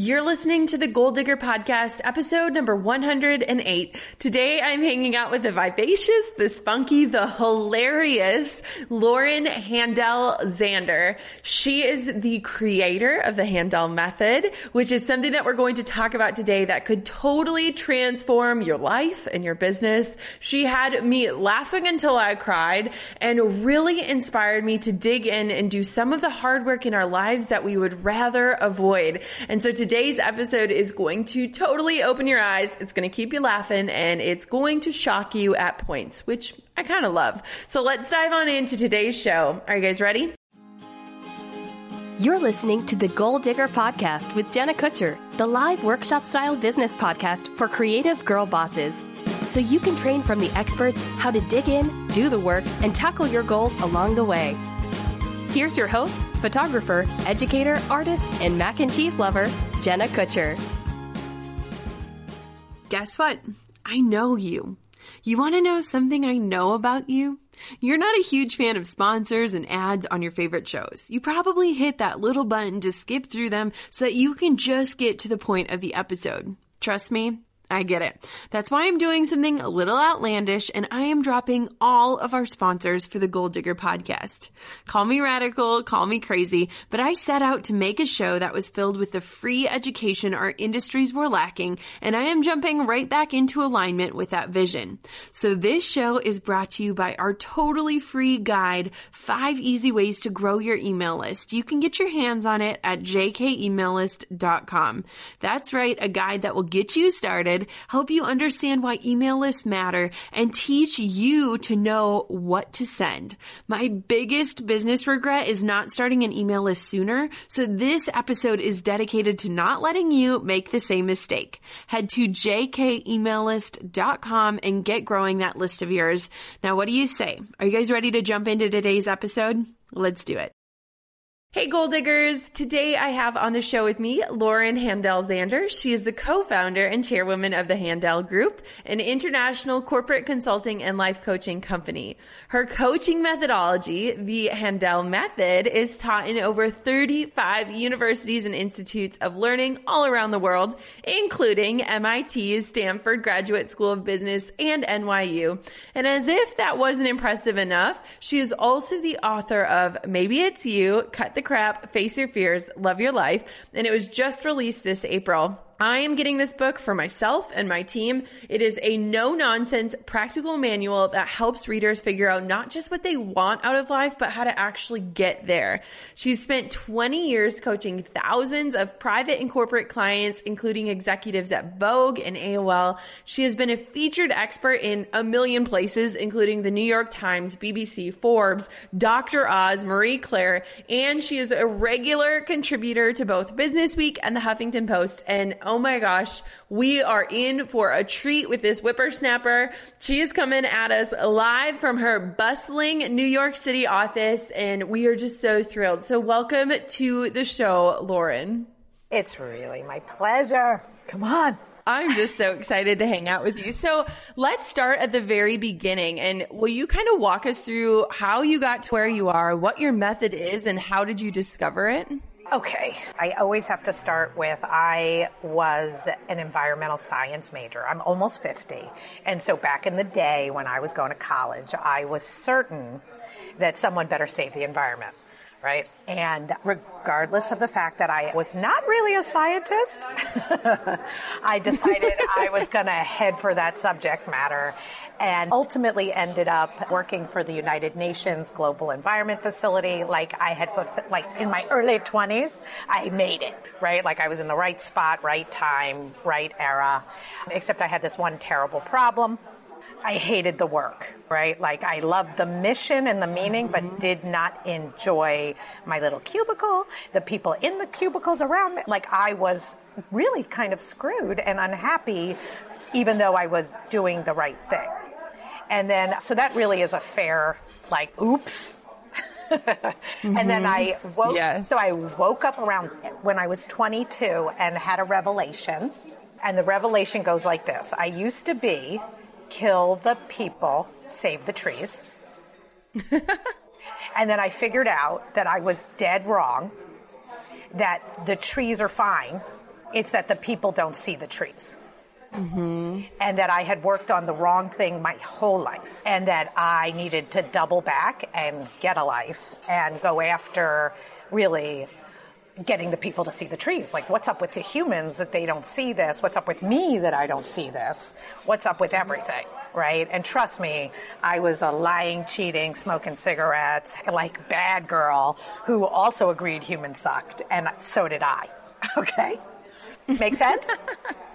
You're listening to the Goal Digger Podcast, episode number 108. Today I'm hanging out with the vivacious, the spunky, the hilarious Lauren Handel Zander. She is the creator of the Handel Method, which is something that we're going to talk about today that could totally transform your life and your business. She had me laughing until I cried and really inspired me to dig in and do some of the hard work in our lives that we would rather avoid. And so today today's episode is going to totally open your eyes. It's going to keep you laughing and it's going to shock you at points, which I kind of love. So let's dive on into today's show. Are you guys ready? You're listening to the Goal Digger Podcast with Jenna Kutcher, the live workshop style business podcast for creative girl bosses. So you can train from the experts how to dig in, do the work, and tackle your goals along the way. Here's your host, photographer, educator, artist, and mac and cheese lover, Jenna Kutcher. Guess what? I know you. You want to know something I know about you? You're not a huge fan of sponsors and ads on your favorite shows. You probably hit that little button to skip through them so that you can just get to the point of the episode. Trust me, I get it. That's why I'm doing something a little outlandish and I am dropping all of our sponsors for the Goal Digger podcast. Call me radical, call me crazy, but I set out to make a show that was filled with the free education our industries were lacking and I am jumping right back into alignment with that vision. So this show is brought to you by our totally free guide, five easy ways to grow your email list. You can get your hands on it at jkemaillist.com. That's right, a guide that will get you started help you understand why email lists matter, and teach you to know what to send. My biggest business regret is not starting an email list sooner, so this episode is dedicated to not letting you make the same mistake. Head to jkemaillist.com and get growing that list of yours. Now, what do you say? Are you guys ready to jump into today's episode? Let's do it. Hey, goal diggers! Today I have on the show with me Lauren Handel Zander. She is the co-founder and chairwoman of the Handel Group, an international corporate consulting and life coaching company. Her coaching methodology, the Handel Method, is taught in over 35 universities and institutes of learning all around the world, including MIT's Stanford Graduate School of Business and NYU. And as if that wasn't impressive enough, she is also the author of Maybe It's You, Cut the crap, face your fears, love your life. And it was just released this April. I am getting this book for myself and my team. It is a no nonsense practical manual that helps readers figure out not just what they want out of life, but how to actually get there. She's spent 20 years coaching thousands of private and corporate clients, including executives at Vogue and AOL. She has been a featured expert in a million places, including the New York Times, BBC, Forbes, Dr. Oz, Marie Claire, and she is a regular contributor to both Business Week and the Huffington Post. And oh my gosh, we are in for a treat with this whippersnapper. She is coming at us live from her bustling New York City office, and we are just so thrilled. So, welcome to the show, Lauren. It's really my pleasure. Come on. I'm just so excited to hang out with you. So let's start at the very beginning. And will you kind of walk us through how you got to where you are, what your method is, and how did you discover it? Okay, I always have to start with I was an environmental science major. I'm almost 50. And so back in the day when I was going to college, I was certain that someone better save the environment right? And regardless of the fact that I was not really a scientist, I decided I was going to head for that subject matter and ultimately ended up working for the United Nations Global Environment Facility. Like I had, like in my early 20s, I made it, right? Like I was in the right spot, right time, right era, except I had this one terrible problem. I hated the work, right? Like I loved the mission and the meaning, but did not enjoy my little cubicle, the people in the cubicles around me. Like I was really kind of screwed and unhappy, even though I was doing the right thing. And then, so that really is a fair, like, oops. mm-hmm. And then I woke, yes. so I woke up around when I was 22 and had a revelation. And the revelation goes like this. I used to be kill the people, save the trees. and then I figured out that I was dead wrong, that the trees are fine. It's that the people don't see the trees. Mm-hmm. And that I had worked on the wrong thing my whole life. And that I needed to double back and get a life and go after really getting the people to see the trees. Like, what's up with the humans that they don't see this? What's up with me that I don't see this? What's up with everything? Right? And trust me, I was a lying, cheating, smoking cigarettes, like bad girl who also agreed humans sucked. And so did I. Okay? Make sense?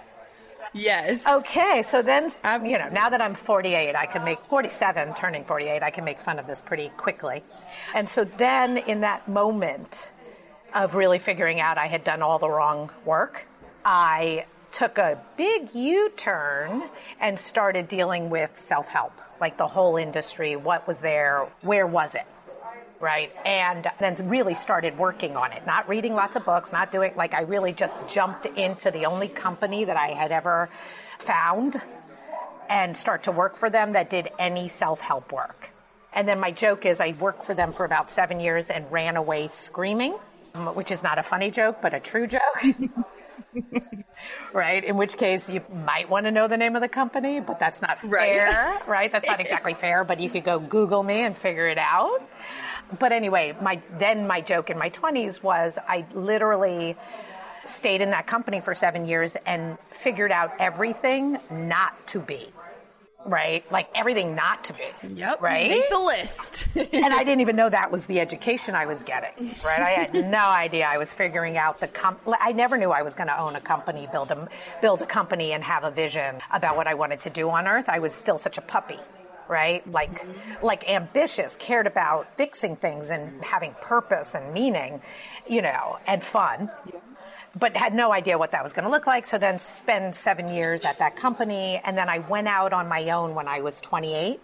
Yes. Okay, so then, you know, now that I'm 48, I can make 47, turning 48, I can make fun of this pretty quickly. And so then in that moment, of really figuring out I had done all the wrong work. I took a big U turn and started dealing with self help, like the whole industry. What was there? Where was it? Right. And then really started working on it, not reading lots of books, not doing, like, I really just jumped into the only company that I had ever found and start to work for them that did any self help work. And then my joke is I worked for them for about seven years and ran away screaming um, which is not a funny joke, but a true joke. right? In which case you might want to know the name of the company, but that's not fair, right? right? That's not exactly fair, but you could go Google me and figure it out. But anyway, my, then my joke in my twenties was I literally stayed in that company for seven years and figured out everything not to be right? Like everything not to be. Yep. Right? Make the list. and I didn't even know that was the education I was getting, right? I had no idea. I was figuring out the com- I never knew I was going to own a company, build a, build a company and have a vision about what I wanted to do on earth. I was still such a puppy. Right? Like, like ambitious, cared about fixing things and having purpose and meaning, you know, and fun but had no idea what that was going to look like. So then spend seven years at that company. And then I went out on my own when I was 28.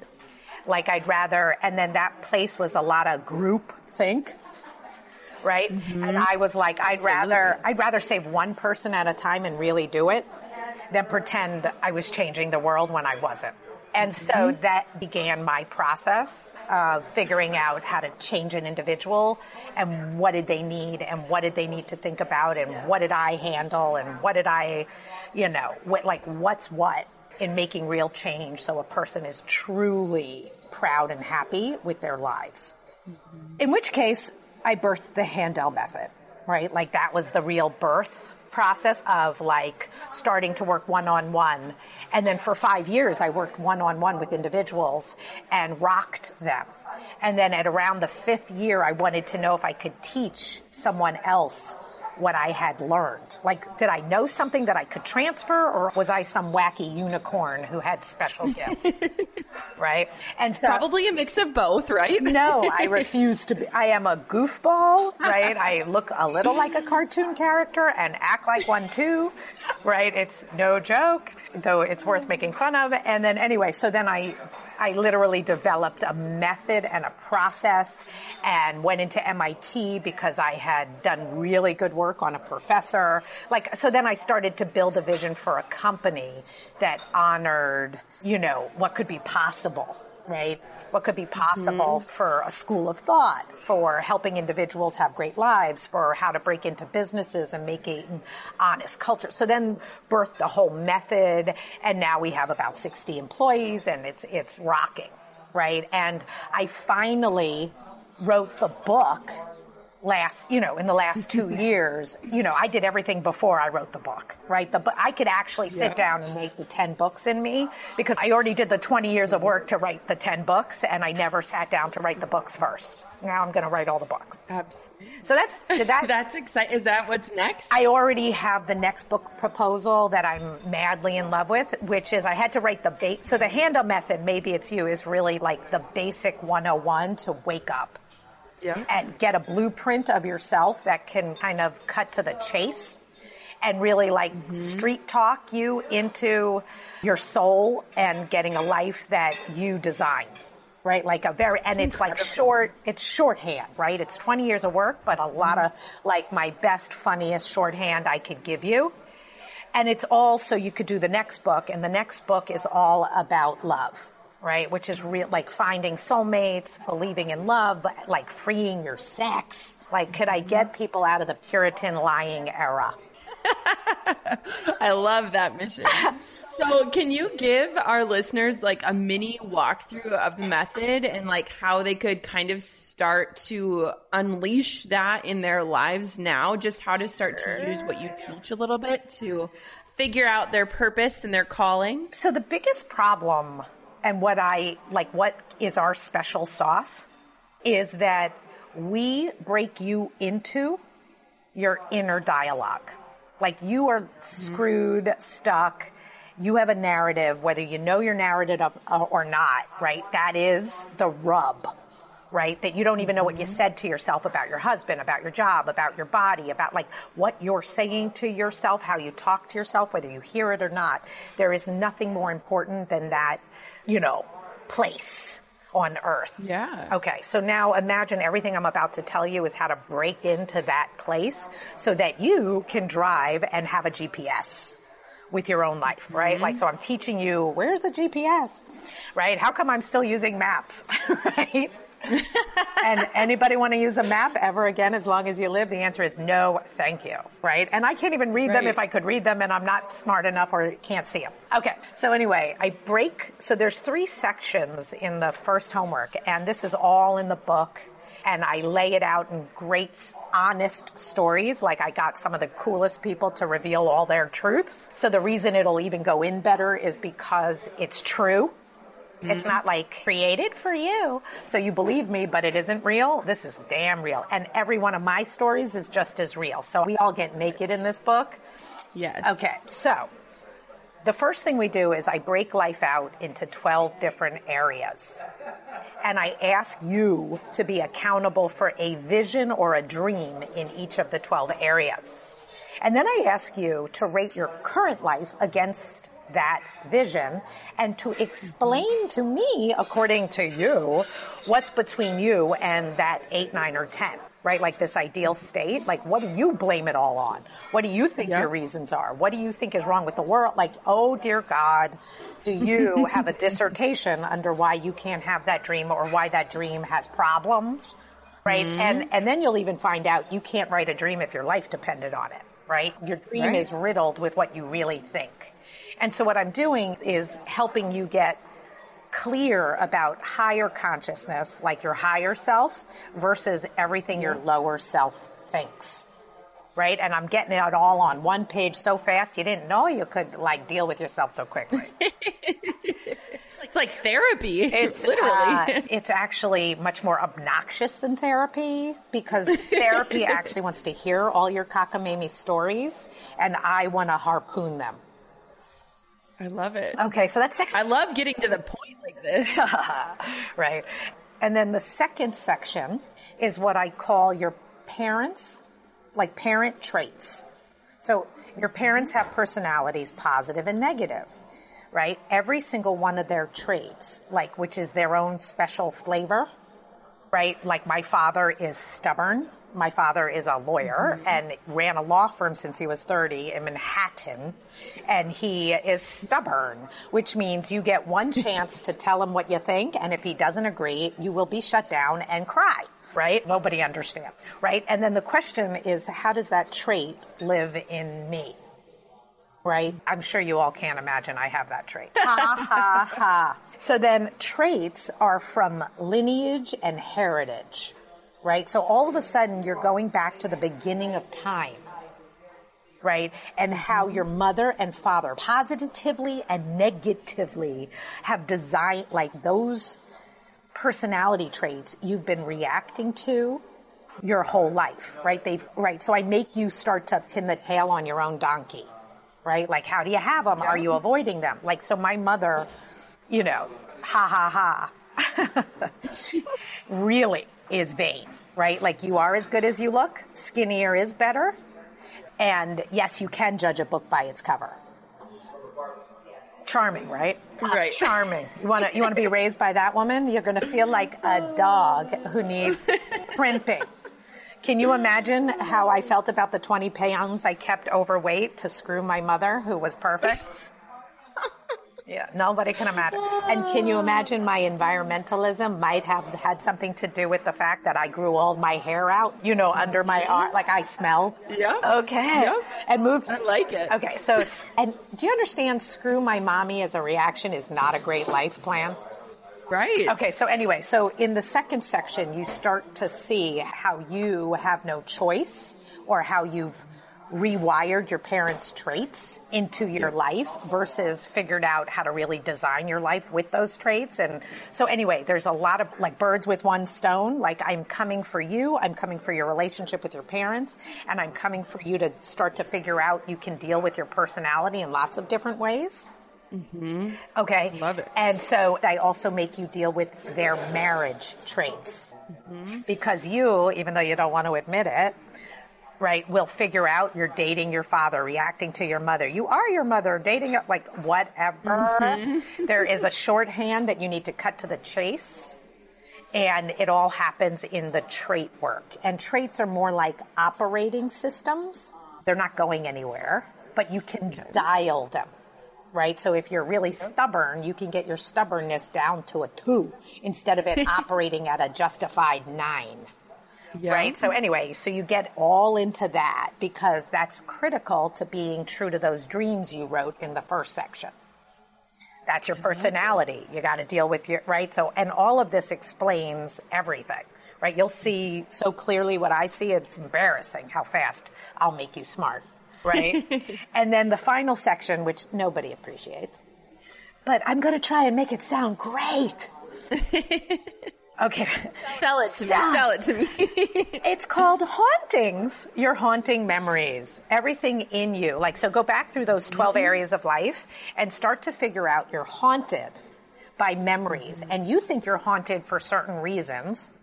Like I'd rather, and then that place was a lot of group think. Right. Mm-hmm. And I was like, I'd Absolutely. rather, I'd rather save one person at a time and really do it than pretend I was changing the world when I wasn't. And so mm-hmm. that began my process of figuring out how to change an individual and what did they need and what did they need to think about and what did I handle and what did I, you know, what, like what's what in making real change so a person is truly proud and happy with their lives. Mm-hmm. In which case, I birthed the Handel method, right? Like that was the real birth process of like starting to work one on one. And then for five years, I worked one on one with individuals and rocked them. And then at around the fifth year, I wanted to know if I could teach someone else what I had learned. Like, did I know something that I could transfer or was I some wacky unicorn who had special gifts? right? And so, probably a mix of both, right? no, I refuse to be. I am a goofball, right? I look a little like a cartoon character and act like one too, right? It's no joke, though it's worth making fun of. And then anyway, so then I I literally developed a method and a process and went into MIT because I had done really good work work on a professor. Like, so then I started to build a vision for a company that honored, you know, what could be possible, right? What could be possible mm-hmm. for a school of thought, for helping individuals have great lives, for how to break into businesses and make an honest culture. So then birthed the whole method, and now we have about 60 employees, and it's it's rocking, right? And I finally wrote the book last, you know, in the last two years, you know, I did everything before I wrote the book, right? The I could actually sit yeah. down and make the 10 books in me because I already did the 20 years of work to write the 10 books and I never sat down to write the books first. Now I'm going to write all the books. Absolutely. So that's that. that's exciting. Is that what's next? I already have the next book proposal that I'm madly in love with, which is I had to write the base. So the Handel method, maybe it's you, is really like the basic 101 to wake up yeah. and get a blueprint of yourself that can kind of cut to the chase and really like mm-hmm. street talk you into your soul and getting a life that you designed right? Like a very, and it's like short, it's shorthand, right? It's 20 years of work, but a lot of like my best, funniest shorthand I could give you. And it's all so you could do the next book, and the next book is all about love right? Which is real, like finding soulmates, believing in love, like freeing your sex. Like, could I get people out of the Puritan lying era? I love that mission. So, can you give our listeners like a mini walkthrough of the method and like how they could kind of start to unleash that in their lives now? Just how to start to use what you teach a little bit to figure out their purpose and their calling? So, the biggest problem and what I like, what is our special sauce is that we break you into your inner dialogue. Like you are screwed, stuck. You have a narrative, whether you know your narrative or not, right? That is the rub, right? That you don't even know what you mm-hmm. said to yourself about your husband, about your job, about your body, about like what you're saying to yourself, how you talk to yourself, whether you hear it or not. There is nothing more important than that you know, place on earth. Yeah. Okay, so now imagine everything I'm about to tell you is how to break into that place so that you can drive and have a GPS with your own life, right? Mm-hmm. Like, so I'm teaching you, where's the GPS? Right? How come I'm still using maps? right? and anybody want to use a map ever again as long as you live? The answer is no, thank you. Right? And I can't even read right. them if I could read them and I'm not smart enough or can't see them. Okay. So anyway, I break. So there's three sections in the first homework and this is all in the book and I lay it out in great, honest stories. Like I got some of the coolest people to reveal all their truths. So the reason it'll even go in better is because it's true. Mm-hmm. It's not like created for you. So you believe me, but it isn't real. This is damn real. And every one of my stories is just as real. So we all get naked in this book. Yes. Okay. So the first thing we do is I break life out into 12 different areas. And I ask you to be accountable for a vision or a dream in each of the 12 areas. And then I ask you to rate your current life against that vision and to explain to me, according to you, what's between you and that eight, nine, or 10 right? Like this ideal state. Like, what do you blame it all on? What do you think your reasons are? What do you think is wrong with the world? Like, oh dear God, do you have a dissertation under why you can't have that dream or why that dream has problems? Right? Mm-hmm. And, and then you'll even find out you can't write a dream if your life depended on it, right? Your dream right. is riddled with what you really think. And so what I'm doing is helping you get clear about higher consciousness, like your higher self, versus everything your lower self thinks. Right? And I'm getting it all on one page so fast you didn't know you could like deal with yourself so quickly. it's like therapy. It's literally. Uh, it's actually much more obnoxious than therapy because therapy actually wants to hear all your cockamamie stories and I want to harpoon them. I love it. Okay, so that's section. I love getting to the point like this. right. And then the second section is what I call your parents, like parent traits. So your parents have personalities, positive and negative, right? Every single one of their traits, like which is their own special flavor, right? Like my father is stubborn. My father is a lawyer mm-hmm. and ran a law firm since he was 30 in Manhattan. And he is stubborn, which means you get one chance to tell him what you think. And if he doesn't agree, you will be shut down and cry right? Nobody understands, right? And then the question is, how does that trait live in me? Right? I'm sure you all can't imagine I have that trait. ha ha ha. So then traits are from lineage and heritage, right? So all of a sudden you're going back to the beginning of time. Right? And how your mother and father positively and negatively have designed like those personality traits you've been reacting to your whole life, right? They've, right. So I make you start to pin the tail on your own donkey, right? Like, how do you have them? Are you avoiding them? Like, so my mother, you know, ha ha ha, really is vain, right? Like, you are as good as you look. Skinnier is better. And yes, you can judge a book by its cover. Charming, right? Right. Charming. You want to you want to be raised by that woman? You're going to feel like a dog who needs primping. Can you imagine how I felt about the 20 pounds I kept overweight to screw my mother, who was perfect? Yeah, nobody can imagine. And can you imagine my environmentalism might have had something to do with the fact that I grew all my hair out, you know, under my mm-hmm. arm, like I smell? Yeah. Okay. Yeah. And moved. I like it. Okay, so and do you understand screw my mommy as a reaction is not a great life plan? Right. Okay, so anyway, so in the second section, you start to see how you have no choice or how you've rewired your parents' traits into your life versus figured out how to really design your life with those traits. And so anyway, there's a lot of like birds with one stone. Like I'm coming for you. I'm coming for your relationship with your parents and I'm coming for you to start to figure out you can deal with your personality in lots of different ways. Mm-hmm. Okay. Love it. And so I also make you deal with their marriage traits. Mm-hmm. Because you, even though you don't want to admit it, right, will figure out you're dating your father, reacting to your mother. You are your mother, dating, like whatever. Mm-hmm. There is a shorthand that you need to cut to the chase. And it all happens in the trait work. And traits are more like operating systems. They're not going anywhere, but you can dial them right? So if you're really stubborn, you can get your stubbornness down to a two instead of it operating at a justified nine. Yeah. Right? So anyway, so you get all into that because that's critical to being true to those dreams you wrote in the first section. That's your mm-hmm. personality. You got to deal with your, right? So, and all of this explains everything, right? You'll see so clearly what I see. It's embarrassing how fast I'll make you smart right? and then the final section, which nobody appreciates, but I'm going to try and make it sound great. okay. Sell it to me. Sell it to me. It's called hauntings. Your haunting memories. Everything in you. Like, so go back through those 12 mm-hmm. areas of life and start to figure out you're haunted by memories. And you think you're haunted for certain reasons.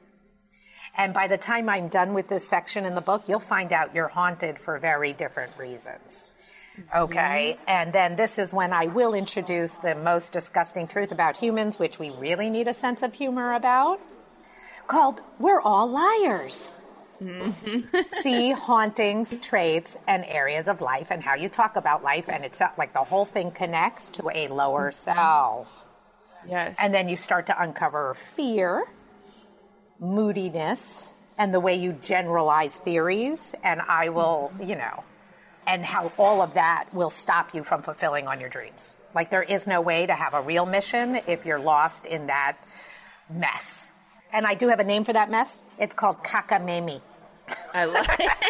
And by the time I'm done with this section in the book, you'll find out you're haunted for very different reasons. Mm-hmm. Okay. And then this is when I will introduce the most disgusting truth about humans, which we really need a sense of humor about, called We're All Liars. Mm-hmm. See hauntings, traits, and areas of life and how you talk about life. And it's like the whole thing connects to a lower mm-hmm. self. yes. And then you start to uncover fear, moodiness, and the way you generalize theories. And I will, you know, and how all of that will stop you from fulfilling on your dreams. Like there is no way to have a real mission if you're lost in that mess. And I do have a name for that mess. It's called cockamamie. I love it.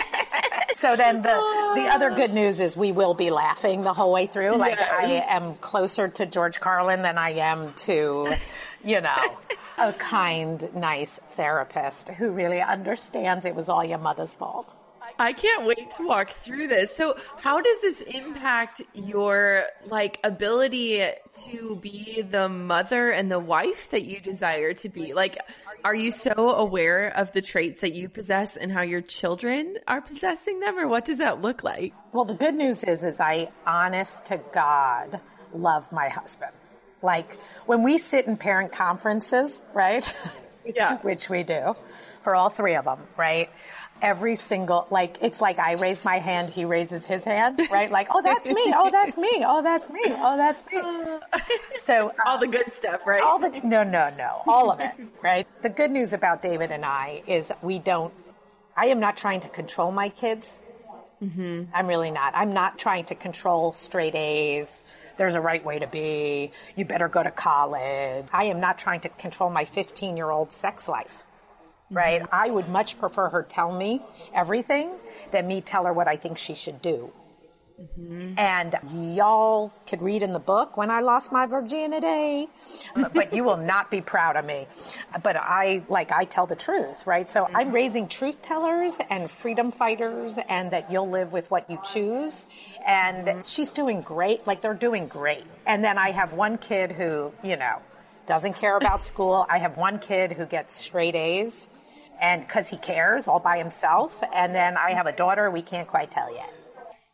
So then the the other good news is we will be laughing the whole way through. Like Yes. I am closer to George Carlin than I am to, you know, a kind, nice therapist who really understands it was all your mother's fault. I can't wait to walk through this. So, how does this impact your like ability to be the mother and the wife that you desire to be? Like, are you so aware of the traits that you possess and how your children are possessing them, or what does that look like? Well, the good news is, is I, honest to God, love my husband. Like when we sit in parent conferences, right? Yeah. which we do for all three of them, right? Every single, like, it's like I raise my hand, he raises his hand, right? Like, oh, that's me. Oh, that's me. Oh, that's me. Oh, that's me. So, All the um, good stuff, right? all the, no, no, no, all of it, right? The good news about David and I is we don't, I am not trying to control my kids. Mm-hmm. I'm really not. I'm not trying to control straight A's. There's a right way to be. You better go to college. I am not trying to control my 15 year old sex life. Right? Mm-hmm. I would much prefer her tell me everything than me tell her what I think she should do. Mm-hmm. And y'all could read in the book when I lost my virginity, uh, but you will not be proud of me. But I, like, I tell the truth, right? So I'm mm-hmm. raising truth tellers and freedom fighters and that you'll live with what you choose. And mm-hmm. she's doing great. Like, they're doing great. And then I have one kid who, you know, doesn't care about school. I have one kid who gets straight A's and because he cares all by himself. And then I have a daughter we can't quite tell yet.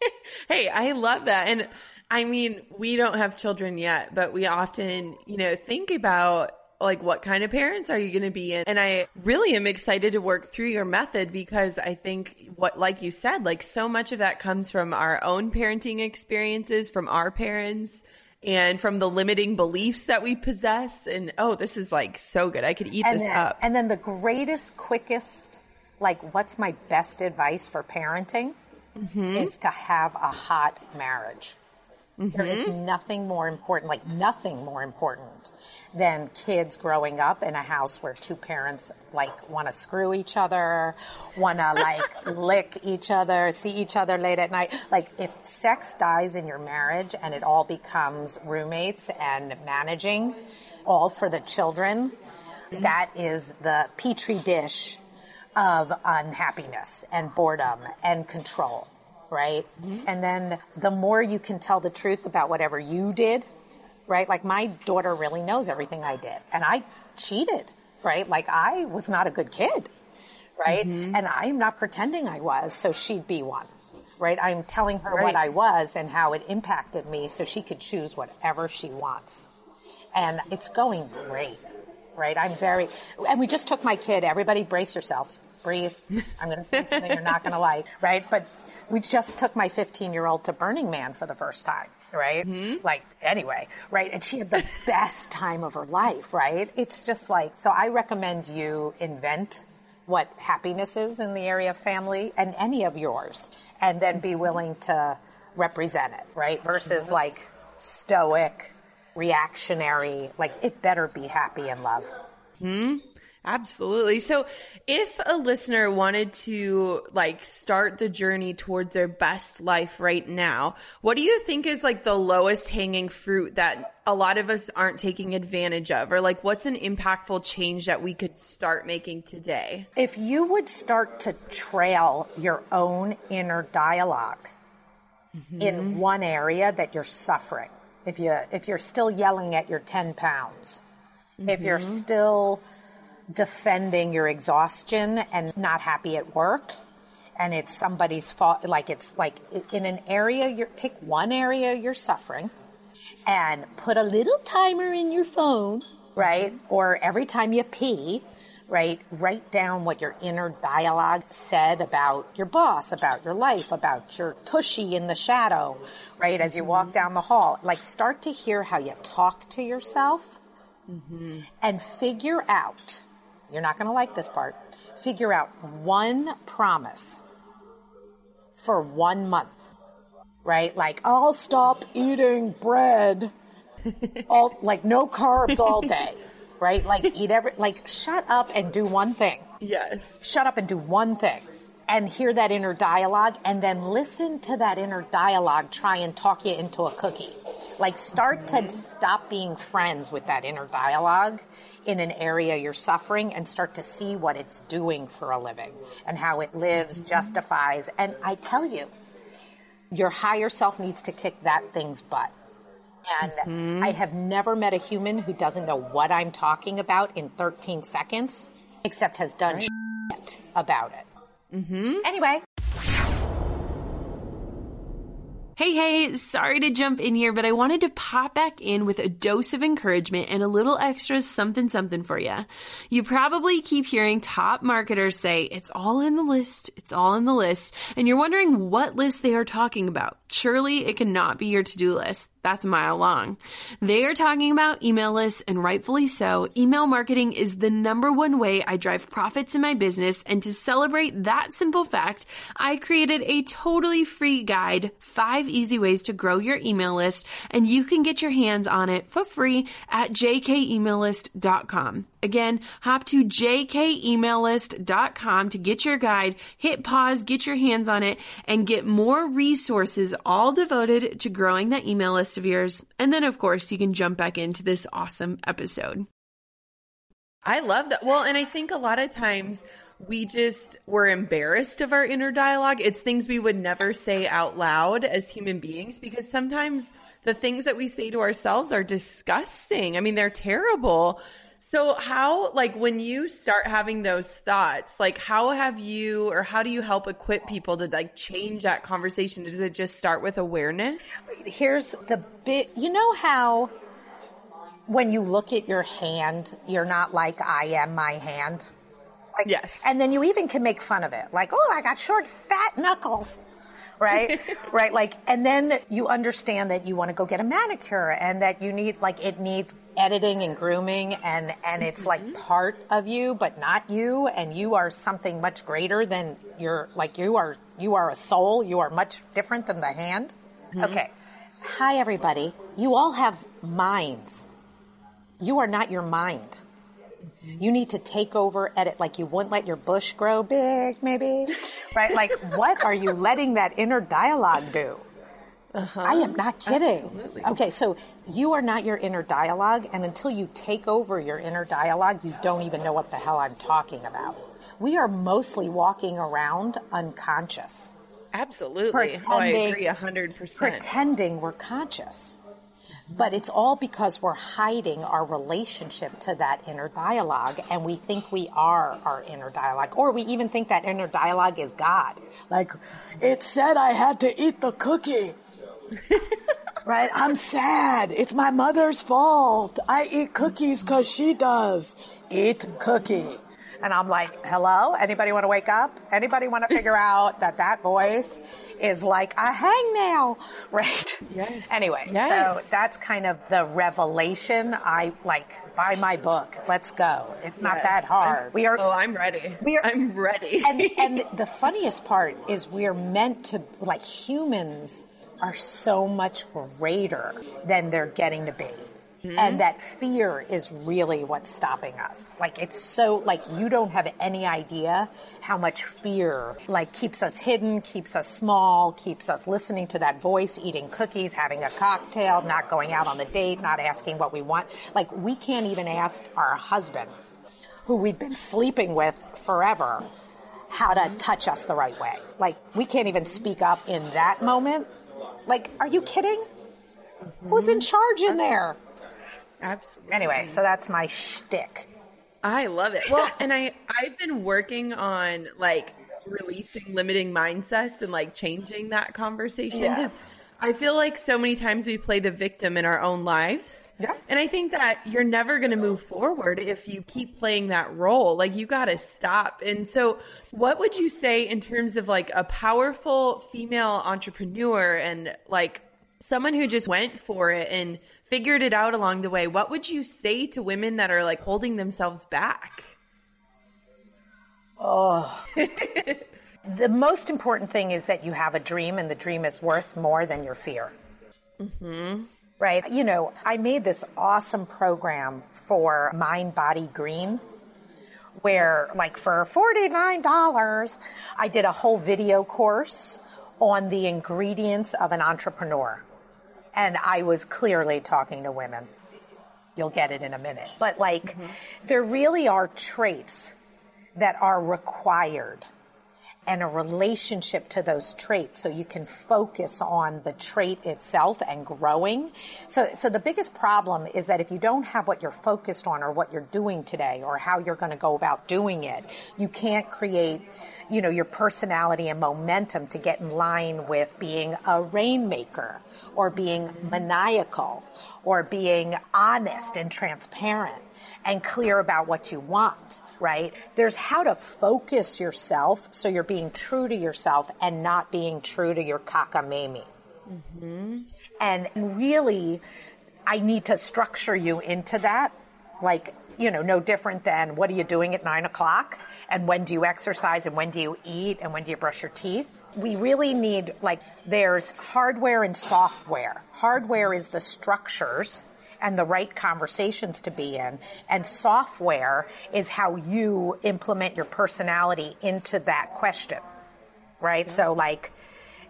Hey, I love that. And I mean, we don't have children yet, but we often, you know, think about like what kind of parents are you going to be in? And I really am excited to work through your method because I think what like you said, like so much of that comes from our own parenting experiences, from our parents and from the limiting beliefs that we possess and oh, this is like so good. I could eat and this then, up. And then the greatest, quickest, like, what's my best advice for parenting Mm-hmm. is to have a hot marriage. There is mm-hmm. nothing more important, like nothing more important than kids growing up in a house where two parents like want to screw each other, want to like lick each other, see each other late at night. Like if sex dies in your marriage and it all becomes roommates and managing, all for the children, mm-hmm. that is the petri dish of unhappiness and boredom and control, right? Mm-hmm. And then the more you can tell the truth about whatever you did, right? Like my daughter really knows everything I did and I cheated, right? Like I was not a good kid, right? Mm-hmm. And I'm not pretending I was so she'd be one. Right? I'm telling her what I was and how it impacted me so she could choose whatever she wants. And it's going great right? I'm very, and we just took my kid. Everybody brace yourselves. Breathe. I'm going to say something you're not going to like, right? But we just took my 15 year old to Burning Man for the first time, right? Mm-hmm. Like, anyway, right? And she had the best time of her life, right? It's just like, so I recommend you invent what happiness is in the area of family and any of yours, and then be willing to represent it, right? Versus mm-hmm. like stoic, reactionary, like it better be happy and love. Hmm. Absolutely. So if a listener wanted to like start the journey towards their best life right now, what do you think is like the lowest hanging fruit that a lot of us aren't taking advantage of? Or like what's an impactful change that we could start making today? If you would start to trail your own inner dialogue in one area that you're suffering, if you if you're still yelling at your 10 pounds, if you're mm-hmm. still defending your exhaustion and not happy at work and it's somebody's fault like it's like in an area you pick one area you're suffering and put a little timer in your phone mm-hmm. right? Or every time you pee right write down what your inner dialogue said about your boss about your life about your tushy in the shadow right as you walk mm-hmm. down the hall like start to hear how you talk to yourself mm-hmm. and figure out you're not going to like this part. Figure out one promise for one month, right? Like, I'll stop eating bread, all, like, no carbs all day, right? Like, eat every, like, shut up and do one thing. Yes. Shut up and do one thing. And hear that inner dialogue, and then listen to that inner dialogue try and talk you into a cookie. Like, start to stop being friends with that inner dialogue in an area you're suffering and start to see what it's doing for a living and how it lives, justifies. And I tell you, your higher self needs to kick that thing's butt. And I have never met a human who doesn't know what I'm talking about in 13 seconds, except has done shit about it. Mm-hmm. Anyway, Hey, hey, sorry to jump in here, but I wanted to pop back in with a dose of encouragement and a little extra something something for you. You probably keep hearing top marketers say, it's all in the list, it's all in the list, and you're wondering what list they are talking about. Surely it cannot be your to-do list. That's a mile long. They are talking about email lists and rightfully so. Email marketing is the number one way I drive profits in my business. And to celebrate that simple fact, I created a totally free guide, five easy ways to grow your email list. And you can get your hands on it for free at jkemaillist.com. Again, hop to jkemaillist.com to get your guide, hit pause, get your hands on it, and get more resources all devoted to growing that email list of yours. And then, of course, you can jump back into this awesome episode. I love that. Well, and I think a lot of times we just were embarrassed of our inner dialogue. It's things we would never say out loud as human beings because sometimes the things that we say to ourselves are disgusting. I mean, they're terrible. So how like when you start having those thoughts, like how have you or how do you help equip people to like change that conversation? Does it just start with awareness? Here's the bit, you know how when you look at your hand, you're not like I am my hand. Like, yes. And then you even can make fun of it. Like, oh, I got short, fat knuckles. Right? right. Like, and then you understand that you want to go get a manicure and that you need, like, it needs editing and grooming and, and it's like Mm-hmm. part of you, but not you. And you are something much greater than your, like, you are, you are a soul. You are much different than the hand. Mm-hmm. Okay. Hi, everybody. You all have minds. You are not your mind. You need to take over, edit, like you wouldn't let your bush grow big, maybe. Right? Like, what are you letting that inner dialogue do? Uh-huh. I am not kidding. Absolutely. Okay, so you are not your inner dialogue, and until you take over your inner dialogue, you don't even know what the hell I'm talking about. We are mostly walking around unconscious, Absolutely. Oh, I agree a hundred percent. pretending we're conscious. But it's all because we're hiding our relationship to that inner dialogue, and we think we are our inner dialogue, or we even think that inner dialogue is God. Like, it said I had to eat the cookie. right? I'm sad. It's my mother's fault. I eat cookies because she does. Eat cookie. And I'm like, hello? Anybody want to wake up? Anybody want to figure out that that voice is like a hangnail? Right? Yes. Anyway, Yes. so that's kind of the revelation. I like, buy my book. Let's go. It's not Yes. that hard. we are. Oh, I'm ready. We are- I'm ready. and, and the funniest part is we're meant to, like humans are so much greater than they're getting to be. And mm-hmm. that fear is really what's stopping us. Like it's so, like you don't have any idea how much fear, like keeps us hidden, keeps us small, keeps us listening to that voice, eating cookies, having a cocktail, not going out on the date, not asking what we want. Like we can't even ask our husband who we've been sleeping with forever how to mm-hmm. touch us the right way. Like, we can't even speak up in that moment. Like, are you kidding? Who's in mm-hmm. charge in there? Absolutely. Anyway, so that's my shtick. I love it. Well, and I I've been working on like releasing limiting mindsets and like changing that conversation Yes. because I feel like so many times we play the victim in our own lives. Yeah. And I think that you're never going to move forward if you keep playing that role. Like you got to stop. And so what would you say in terms of like a powerful female entrepreneur and like someone who just went for it and figured it out along the way, what would you say to women that are like holding themselves back? Oh. the most important thing is that you have a dream, and the dream is worth more than your fear. Mm-hmm. Right? You know, I made this awesome program for Mind Body Green. Where, like, for $49, I did a whole video course on the ingredients of an entrepreneur. And I was clearly talking to women. You'll get it in a minute. But, like, mm-hmm. there really are traits that are required and a relationship to those traits so you can focus on the trait itself and growing. So, so the biggest problem is that if you don't have what you're focused on or what you're doing today or how you're going to go about doing it, you can't create, you know, your personality and momentum to get in line with being a rainmaker or being maniacal or being honest and transparent and clear about what you want right? There's how to focus yourself so you're being true to yourself and not being true to your cockamamie. Mm-hmm. And really, I need to structure you into that. Like, you know, no different than what are you doing at nine o'clock? And when do you exercise? And when do you eat? And when do you brush your teeth? We really need, like, there's hardware and software. Hardware is the structures and the right conversations to be in. And software is how you implement your personality into that question. Right? So like,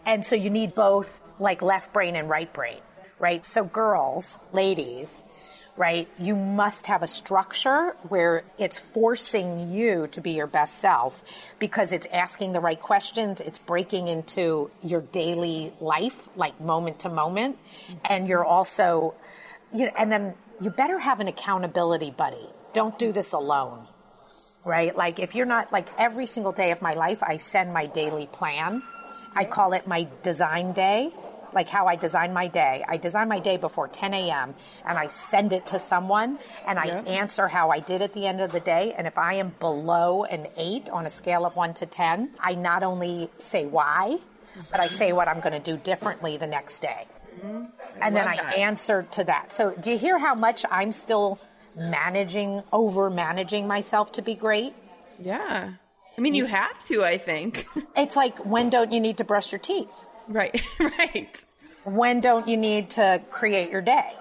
and so you need both like left brain and right brain. Right? So girls, ladies, right? You must have a structure where it's forcing you to be your best self because it's asking the right questions. It's breaking into your daily life, like moment to moment. Mm-hmm. And you're also you know, and then you better have an accountability buddy. Don't do this alone. Right? Like if you're not like every single day of my life, I send my daily plan. I call it my design day, like how I design my day. I design my day before 10 a.m. and I send it to someone and I answer how I did at the end of the day. And if I am below an eight on a scale of one to 10, I not only say why, but I say what I'm going to do differently the next day. Mm-hmm. And then I that. answered to that. So do you hear how much I'm still managing, over managing myself to be great? Yeah. I mean, you, you have to, I think. It's like, when don't you need to brush your teeth? Right, right. When don't you need to create your day?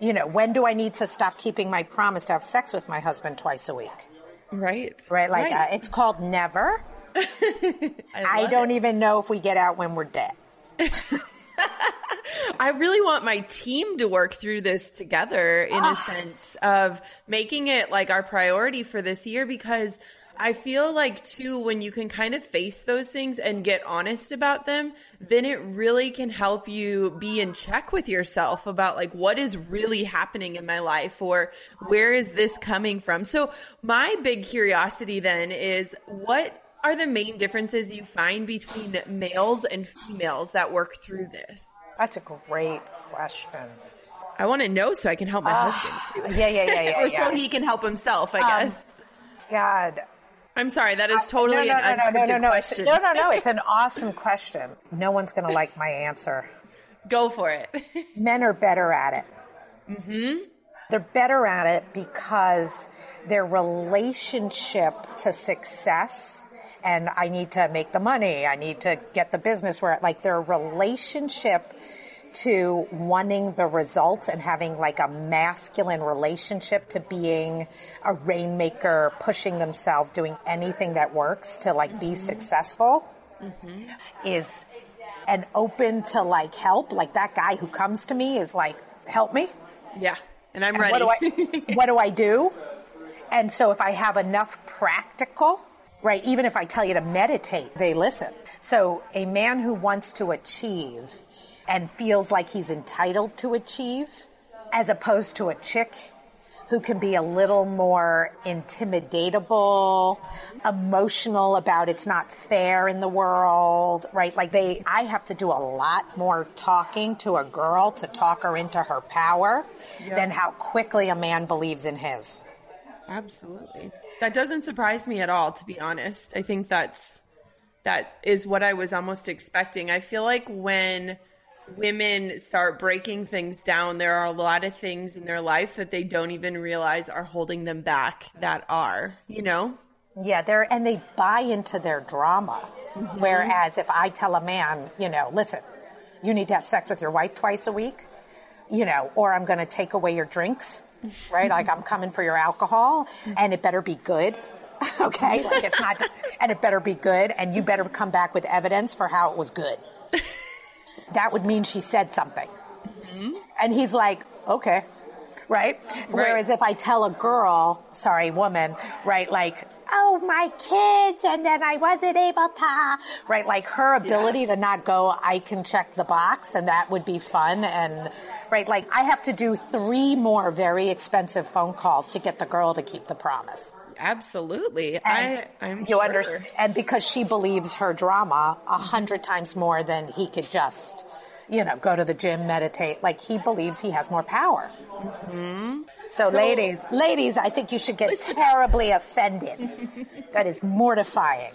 You know, when do I need to stop keeping my promise to have sex with my husband twice a week? Right. Right. Like, right. Uh, it's called never. I, I don't it. even know if we get out when we're dead. I really want my team to work through this together in a ah. sense of making it like our priority for this year because I feel like too, when you can kind of face those things and get honest about them, then it really can help you be in check with yourself about like what is really happening in my life or where is this coming from. So my big curiosity then is what are the main differences you find between males and females that work through this? That's a great question. I want to know so I can help my uh, husband too. Yeah, yeah, yeah, yeah. or yeah. so he can help himself, I um, guess. God. I'm sorry, that is totally no, no, an no, no, no, question. No, no, no, it's an awesome question. No one's going to like my answer. Go for it. Men are better at it. Mm-hmm. They're better at it because their relationship to success and I need to make the money. I need to get the business where like their relationship to wanting the results and having like a masculine relationship to being a rainmaker, pushing themselves, doing anything that works to like be mm-hmm. successful mm-hmm. is and open to like help. Like that guy who comes to me is like, help me. Yeah. And I'm and ready. What do, I, what do I do? And so if I have enough practical right? Even if I tell you to meditate, they listen. So a man who wants to achieve and feels like he's entitled to achieve, as opposed to a chick who can be a little more intimidatable, emotional about it's not fair in the world, right? Like they, I have to do a lot more talking to a girl to talk her into her power yep. than how quickly a man believes in his. Absolutely. That doesn't surprise me at all, to be honest. I think that's that is what I was almost expecting. I feel like when women start breaking things down, there are a lot of things in their life that they don't even realize are holding them back that are, you know? Yeah, they're and they buy into their drama. Mm-hmm. Whereas if I tell a man, you know, listen, you need to have sex with your wife twice a week, you know, or I'm going to take away your drinks right? like I'm coming for your alcohol and it better be good. okay. Like it's not, and it better be good and you better come back with evidence for how it was good. that would mean she said something. Mm-hmm. And he's like, okay. Right? right? Whereas if I tell a girl, sorry, woman, right, like, oh, my kids, and then I wasn't able to, right? Like her ability to not go, I can check the box and that would be fun. And, right, like I have to do three more very expensive phone calls to get the girl to keep the promise. Absolutely. And I, I'm you sure. understand, and because she believes her drama a hundred times more than he could just, you know, go to the gym, meditate. Like he believes he has more power. Mm-hmm. So, so, ladies, ladies, I think you should get terribly offended. that is mortifying.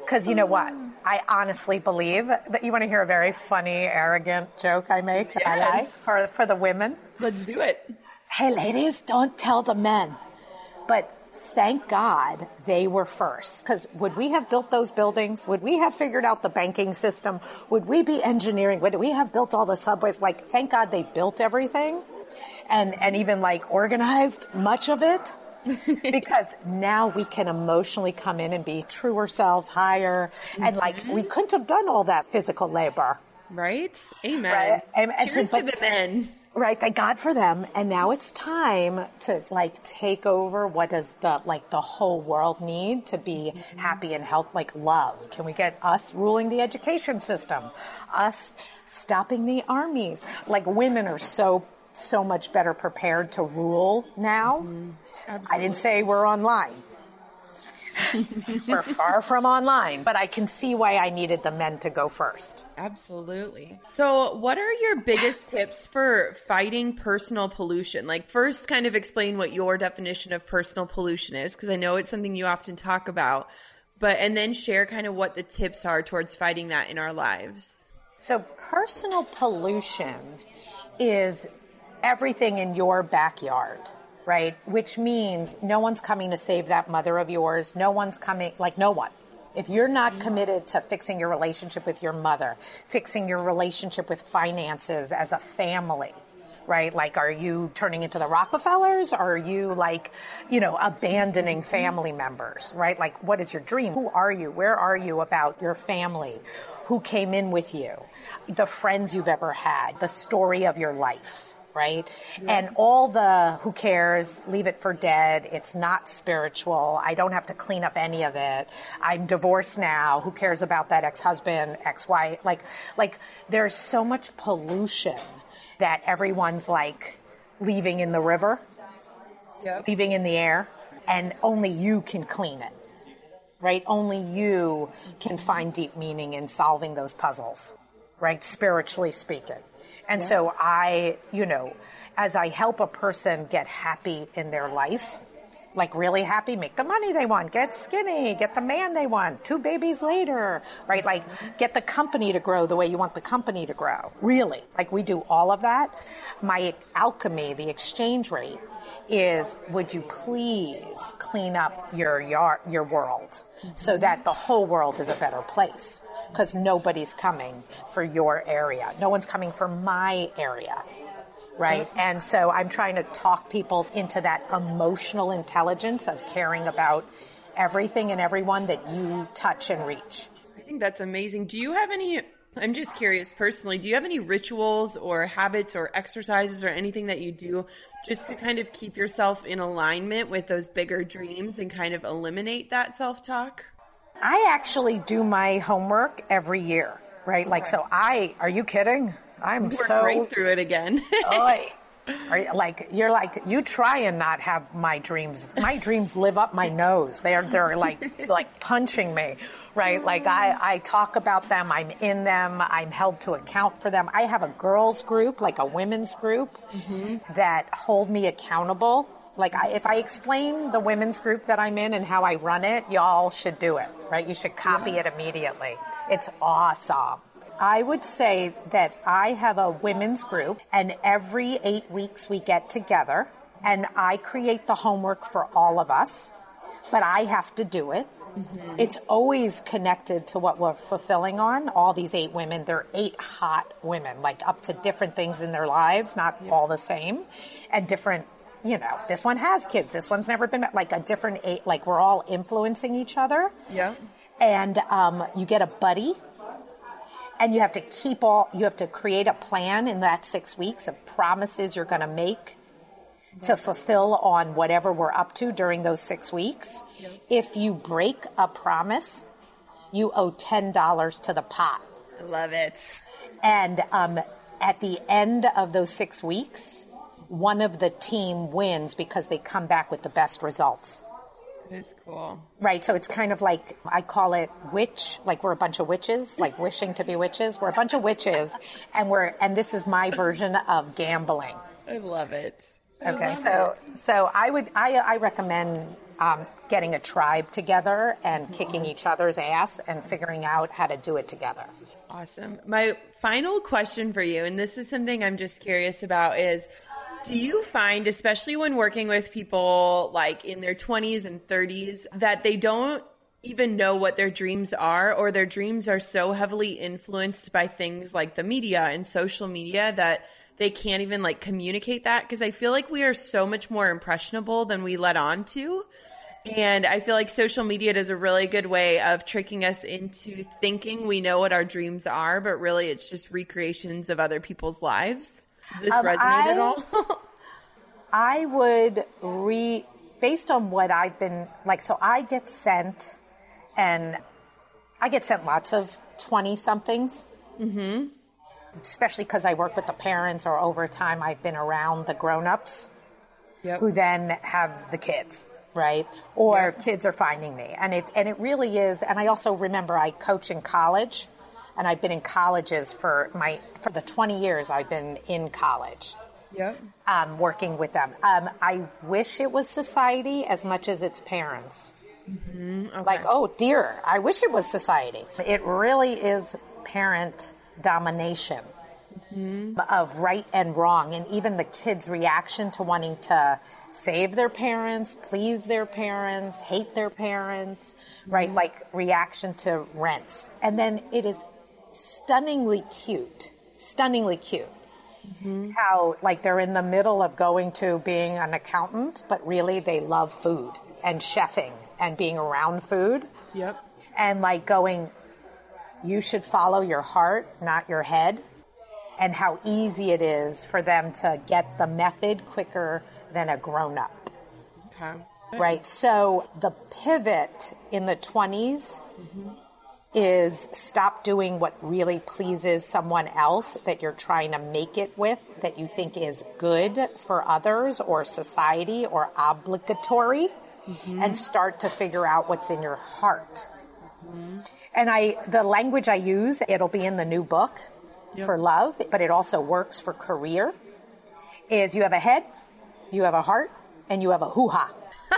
Because you know what? I honestly believe that you want to hear a very funny, arrogant joke I make yes. I like for, for the women. Let's do it. Hey, ladies, don't tell the men. But thank God they were first. Because would we have built those buildings? Would we have figured out the banking system? Would we be engineering? Would we have built all the subways? Like, thank God they built everything and, and even like organized much of it. because now we can emotionally come in and be true ourselves higher. Mm-hmm. And like, we couldn't have done all that physical labor. Right? Amen. Right? And, and Cheers so, but, to the men. Right, thank God for them. And now it's time to like take over what does the like the whole world need to be mm-hmm. happy and healthy like love. Can we get us ruling the education system? Us stopping the armies. Like women are so so much better prepared to rule now. Mm-hmm. I didn't say we're online. We're far from online, but I can see why I needed the men to go first. Absolutely. So, what are your biggest tips for fighting personal pollution? Like, first, kind of explain what your definition of personal pollution is, because I know it's something you often talk about, but, and then share kind of what the tips are towards fighting that in our lives. So, personal pollution is everything in your backyard right? Which means no one's coming to save that mother of yours. No one's coming, like no one. If you're not committed to fixing your relationship with your mother, fixing your relationship with finances as a family, right? Like, are you turning into the Rockefellers? Or are you like, you know, abandoning mm-hmm. family members, right? Like, what is your dream? Who are you? Where are you about your family? Who came in with you? The friends you've ever had? The story of your life? Right? Yeah. And all the who cares, leave it for dead. It's not spiritual. I don't have to clean up any of it. I'm divorced now. Who cares about that ex-husband, ex-wife? Like, like there's so much pollution that everyone's like leaving in the river, yep. leaving in the air, and only you can clean it. Right? Only you can find deep meaning in solving those puzzles, right? Spiritually speaking. And yeah. so I, you know, as I help a person get happy in their life, like really happy, make the money they want, get skinny, get the man they want, two babies later, right? Like get the company to grow the way you want the company to grow. Really. Like we do all of that. My alchemy, the exchange rate is would you please clean up your yard, your world so mm-hmm. that the whole world is a better place? because nobody's coming for your area. No one's coming for my area. Right. And so I'm trying to talk people into that emotional intelligence of caring about everything and everyone that you touch and reach. I think that's amazing. Do you have any I'm just curious personally, do you have any rituals or habits or exercises or anything that you do just to kind of keep yourself in alignment with those bigger dreams and kind of eliminate that self talk? I actually do my homework every year, right? Like, so I, are you kidding? I'm We're so. right through it again. are you, like you're like you try and not have my dreams. My dreams live up my nose. They're they're like like punching me, right? Like I I talk about them. I'm in them. I'm held to account for them. I have a girls group, like a women's group, mm-hmm. that hold me accountable like, I, if I explain the women's group that I'm in and how I run it, y'all should do it, right? You should copy yeah. it immediately. It's awesome. I would say that I have a women's group, and every eight weeks we get together, and I create the homework for all of us, but I have to do it. Mm-hmm. It's always connected to what we're fulfilling on. All these eight women, they're eight hot women, like up to different things in their lives, not yeah. all the same, and different you know, this one has kids. This one's never been like a different eight. Like we're all influencing each other. Yeah. And um, you get a buddy, and you have to keep all. You have to create a plan in that six weeks of promises you're going to make. to fulfill on whatever we're up to during those six weeks. If you break a promise, you owe $10 to the pot. I love it. And um, at the end of those six weeks, one of the team wins because they come back with the best results. That's cool. Right. So it's kind of like I call it witch, like we're a bunch of witches, like wishing to be witches. We're a bunch of witches, and we're and this is my version of gambling. I love it. I Okay, love so it. so I would I I recommend um, getting a tribe together and kicking each other's ass and figuring out how to do it together. Awesome. My final question for you, and this is something I'm just curious about, is do you find, especially when working with people like in their 20s and 30s, that they don't even know what their dreams are, or their dreams are so heavily influenced by things like the media and social media that they can't even like communicate that? Because I feel like we are so much more impressionable than we let on to. And I feel like social media does a really good way of tricking us into thinking we know what our dreams are, but really it's just recreations of other people's lives. Does this Um, resonate at I- all? I would re based on what I've been like. So I get sent, and I get sent lots of twenty somethings. Mm-hmm. Especially because I work with the parents, or over time I've been around the grown ups yep. who then have the kids, right? Or Yeah. kids are finding me, and it and it really is. And I also remember I coach in college, and I've been in colleges for my for the twenty years I've been in college Yep. um, working with them. Um, I wish it was society as much as it's parents. Like, oh dear, I wish it was society. It really is parent domination of right and wrong, and even the kids' reaction to wanting to save their parents, please their parents, hate their parents, right? Like reaction to rents. And then it is stunningly cute, stunningly cute how like they're in the middle of going to being an accountant, but really they love food and chefing and being around food Yep. and like going, you should follow your heart, not your head. And how easy it is for them to get the method quicker than a grown up. Okay. Right. So the pivot in the 20s is stop doing what really pleases someone else that you're trying to make it with that you think is good for others or society or obligatory mm-hmm. and start to figure out what's in your heart. Mm-hmm. And I, the language I use, it'll be in the new book for love, but it also works for career is you have a head, you have a heart, and you have a hoo-ha.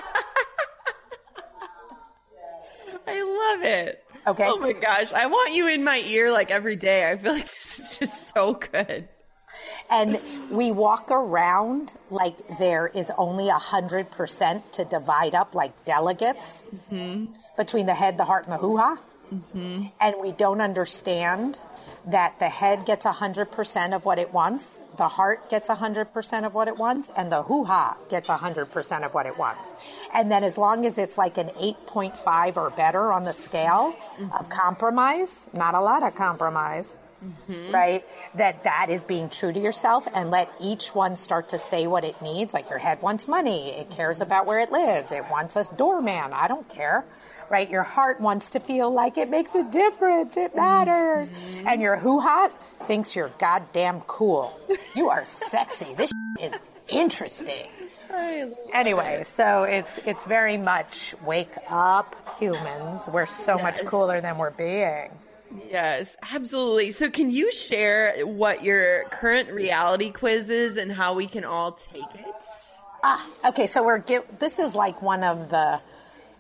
I love it. Okay. Oh my gosh. I want you in my ear like every day. I feel like this is just so good. And we walk around like there is only a hundred percent to divide up like delegates mm-hmm. between the head, the heart, and the hoo-ha. And we don't understand that the head gets a hundred percent of what it wants, the heart gets a hundred percent of what it wants, and the hoo-ha gets a hundred percent of what it wants. And then as long as it's like an 8.5 or better on the scale of compromise, not a lot of compromise, right? That that is being true to yourself and let each one start to say what it needs. Like your head wants money. It cares about where it lives. It wants a doorman. I don't care. Right? Your heart wants to feel like it makes a difference. It matters. And your hoo-ha thinks you're goddamn cool. You are sexy. This is interesting. Anyway, so it's it's very much wake up humans. We're so much cooler than we're being. Yes, absolutely. So, can you share what your current reality quiz is and how we can all take it? Ah, okay, so we're give, this is like one of the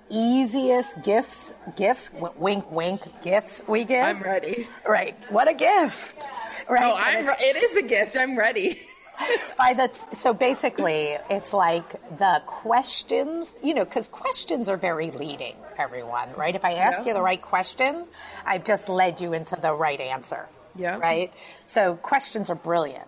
easiest gifts, gifts, w- wink, wink, gifts we give. I'm ready. Right. What a gift. Right. Oh, I'm. Re- it is a gift. I'm ready. By the, so basically, it's like the questions, you know, because questions are very leading, everyone, right? If I ask Yeah. you the right question, I've just led you into the right answer. Yeah. Right? So questions are brilliant.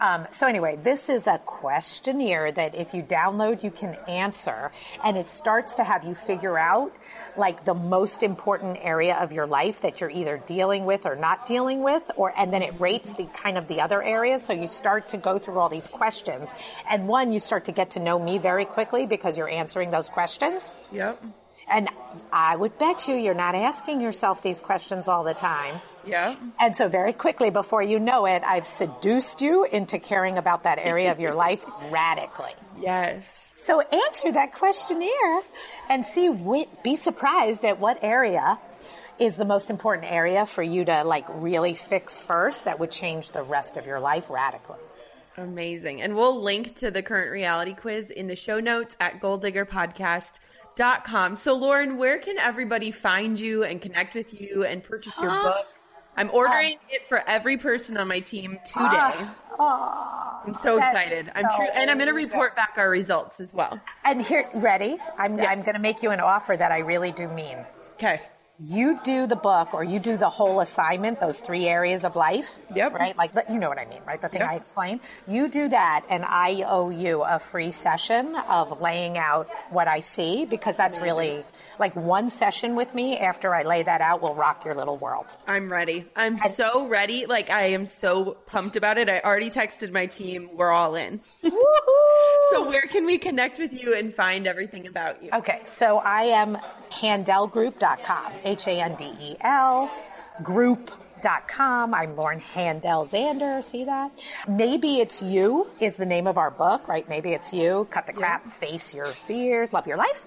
Um, so anyway, this is a questionnaire that if you download, you can answer, and it starts to have you figure out like the most important area of your life that you're either dealing with or not dealing with, or and then it rates the kind of the other areas. So you start to go through all these questions, and one, you start to get to know me very quickly because you're answering those questions. Yep. And I would bet you you're not asking yourself these questions all the time. Yeah. And so very quickly before you know it, I've seduced you into caring about that area of your life radically. Yes. So answer that questionnaire and see what, be surprised at what area is the most important area for you to like really fix first that would change the rest of your life radically. Amazing. And we'll link to the current reality quiz in the show notes at goaldiggerpodcast.com. So Lauren, where can everybody find you and connect with you and purchase your book? I'm ordering it for every person on my team today. Ah. Ah. I'm so excited. I'm so true, and I'm going to report back our results as well. And here, ready? I'm, I'm going to make you an offer that I really do mean. Okay. You do the book or you do the whole assignment, those three areas of life. Yep. Right? Like, you know what I mean, right? The thing Yep. I explained. You do that and I owe you a free session of laying out what I see because that's really like one session with me after I lay that out will rock your little world. I'm ready. I'm so ready. Like I am so pumped about it. I already texted my team. We're all in. So where can we connect with you and find everything about you? Okay, so I am handelgroup.com, H A N D E L, group.com. I'm Lauren Handel Zander. See that? Maybe It's You is the name of our book, right? Maybe It's You. Cut the crap, face your fears, love your life.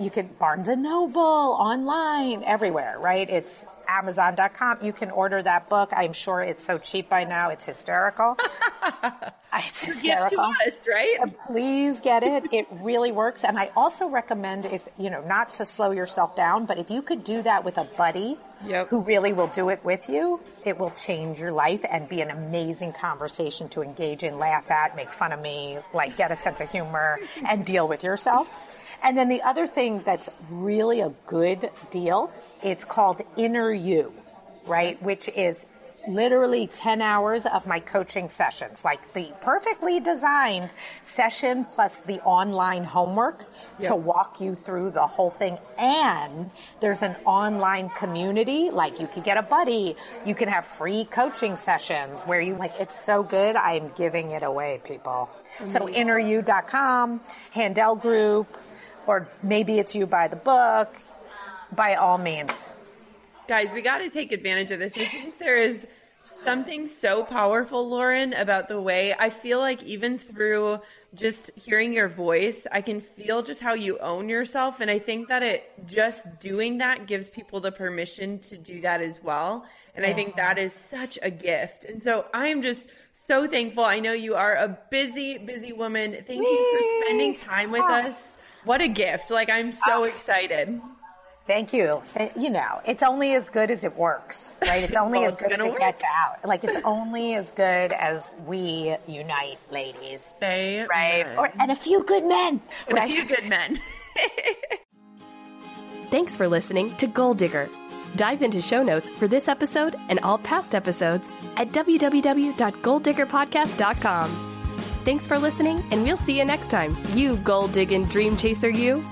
You can Barnes and Noble, online, everywhere, right? It's Amazon.com. You can order that book. I'm sure it's so cheap by now. It's hysterical. it's hysterical to us, right? Uh, please get it. It really works. And I also recommend if, you know, not to slow yourself down, but if you could do that with a buddy Yep. who really will do it with you, it will change your life and be an amazing conversation to engage in, laugh at, make fun of me, like get a sense of humor and deal with yourself. And then the other thing that's really a good deal, it's called Inner You, right? Which is literally 10 hours of my coaching sessions, like the perfectly designed session plus the online homework to walk you through the whole thing. And there's an online community, like you could get a buddy, you can have free coaching sessions where you like, it's so good. I'm giving it away, people. So mm-hmm. inneryou.com, Handel Group, or maybe it's you by the book, by all means. Guys, we got to take advantage of this. I think there is something so powerful, Lauren, about the way I feel like even through just hearing your voice, I can feel just how you own yourself. And I think that it just doing that gives people the permission to do that as well. And I think that is such a gift. And so I am just so thankful. I know you are a busy, busy woman. Thank you for spending time with oh. us. What a gift. Like, I'm so oh. excited. Thank you. You know, it's only as good as it works, right? It's only Well, as good as it work. gets out. Like it's only as good as we unite, ladies. Amen. Right? Or, and a few good men. And a few good men. Thanks for listening to Goal Digger. Dive into show notes for this episode and all past episodes at www.goaldiggerpodcast.com. Thanks for listening, and we'll see you next time. You gold digging dream chaser, you.